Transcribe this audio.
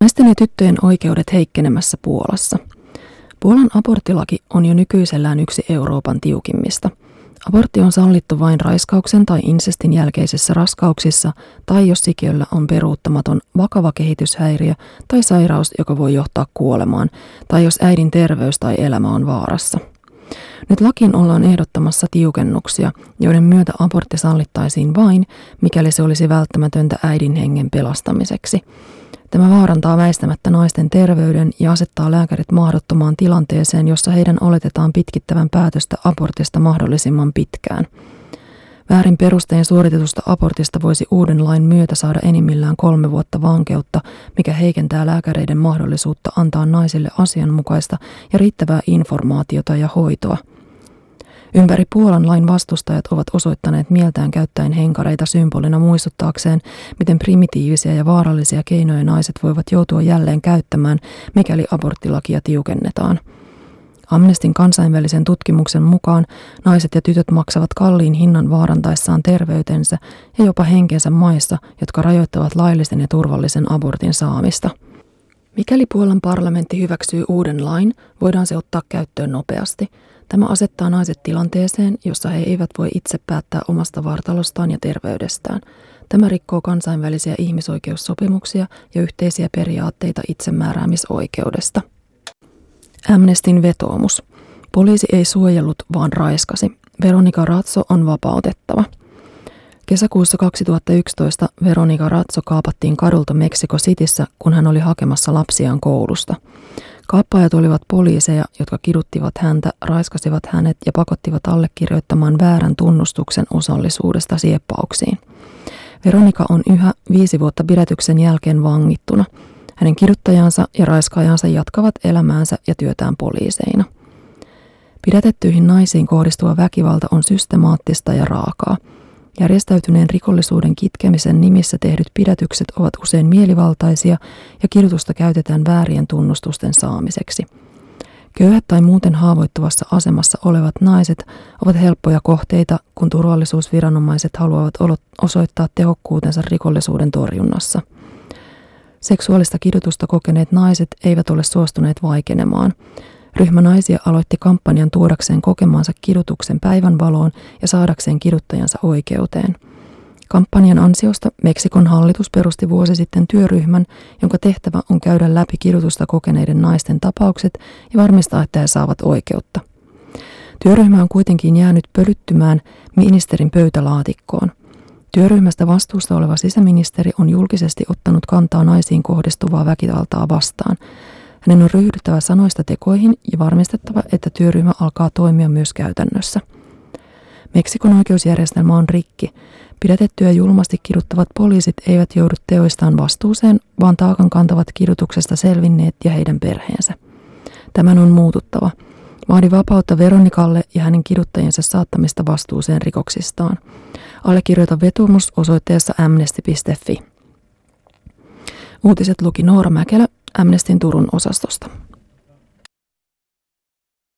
Naisten ja tyttöjen oikeudet heikkenemässä Puolassa. Puolan aborttilaki on jo nykyisellään yksi Euroopan tiukimmista. Abortti on sallittu vain raiskauksen tai insestin jälkeisissä raskauksissa tai jos sikiöllä on peruuttamaton vakava kehityshäiriö tai sairaus, joka voi johtaa kuolemaan, tai jos äidin terveys tai elämä on vaarassa. Nyt lakiin ollaan ehdottamassa tiukennuksia, joiden myötä abortti sallittaisiin vain, mikäli se olisi välttämätöntä äidin hengen pelastamiseksi – Tämä vaarantaa väistämättä naisten terveyden ja asettaa lääkärit mahdottomaan tilanteeseen, jossa heidän oletetaan pitkittävän päätöstä abortista mahdollisimman pitkään. Väärin perustein suoritetusta abortista voisi uuden lain myötä saada enimmillään kolme vuotta vankeutta, mikä heikentää lääkäreiden mahdollisuutta antaa naisille asianmukaista ja riittävää informaatiota ja hoitoa – Ympäri Puolan lain vastustajat ovat osoittaneet mieltään käyttäen henkareita symbolina muistuttaakseen, miten primitiivisiä ja vaarallisia keinoja naiset voivat joutua jälleen käyttämään, mikäli aborttilakia tiukennetaan. Amnestin kansainvälisen tutkimuksen mukaan naiset ja tytöt maksavat kalliin hinnan vaarantaessaan terveytensä ja jopa henkensä maissa, jotka rajoittavat laillisen ja turvallisen abortin saamista. Mikäli Puolan parlamentti hyväksyy uuden lain, voidaan se ottaa käyttöön nopeasti – Tämä asettaa naiset tilanteeseen, jossa he eivät voi itse päättää omasta vartalostaan ja terveydestään. Tämä rikkoo kansainvälisiä ihmisoikeussopimuksia ja yhteisiä periaatteita itsemääräämisoikeudesta. Amnestin vetoomus. Poliisi ei suojellut, vaan raiskasi. Veronika Ratso on vapautettava. Kesäkuussa 2011 Veronika Ratso kaapattiin kadulta Meksiko Cityssä, kun hän oli hakemassa lapsiaan koulusta. Kaappaajat olivat poliiseja, jotka kiduttivat häntä, raiskasivat hänet ja pakottivat allekirjoittamaan väärän tunnustuksen osallisuudesta sieppauksiin. Veronika on yhä viisi vuotta pidätyksen jälkeen vangittuna. Hänen kiduttajansa ja raiskaajansa jatkavat elämäänsä ja työtään poliiseina. Pidätettyihin naisiin kohdistuva väkivalta on systemaattista ja raakaa – Järjestäytyneen rikollisuuden kitkemisen nimissä tehdyt pidätykset ovat usein mielivaltaisia ja kirjoitusta käytetään väärien tunnustusten saamiseksi. Köyhät tai muuten haavoittuvassa asemassa olevat naiset ovat helppoja kohteita, kun turvallisuusviranomaiset haluavat osoittaa tehokkuutensa rikollisuuden torjunnassa. Seksuaalista kidutusta kokeneet naiset eivät ole suostuneet vaikenemaan. Ryhmä naisia aloitti kampanjan tuodakseen kokemansa kidutuksen päivänvaloon ja saadakseen kiduttajansa oikeuteen. Kampanjan ansiosta Meksikon hallitus perusti vuosi sitten työryhmän, jonka tehtävä on käydä läpi kidutusta kokeneiden naisten tapaukset ja varmistaa, että he saavat oikeutta. Työryhmä on kuitenkin jäänyt pölyttymään ministerin pöytälaatikkoon. Työryhmästä vastuussa oleva sisäministeri on julkisesti ottanut kantaa naisiin kohdistuvaa väkivaltaa vastaan. Hänen on ryhdyttävä sanoista tekoihin ja varmistettava, että työryhmä alkaa toimia myös käytännössä. Meksikon oikeusjärjestelmä on rikki. Pidätettyä julmasti kiduttavat poliisit eivät joudu teoistaan vastuuseen, vaan taakan kantavat kidutuksesta selvinneet ja heidän perheensä. Tämän on muututtava. Vaadi vapautta Veronikalle ja hänen kiduttajiensa saattamista vastuuseen rikoksistaan. Allekirjoita vetumus osoitteessa amnesty.fi. Uutiset luki Noora Mäkelä Amnestin Turun osastosta.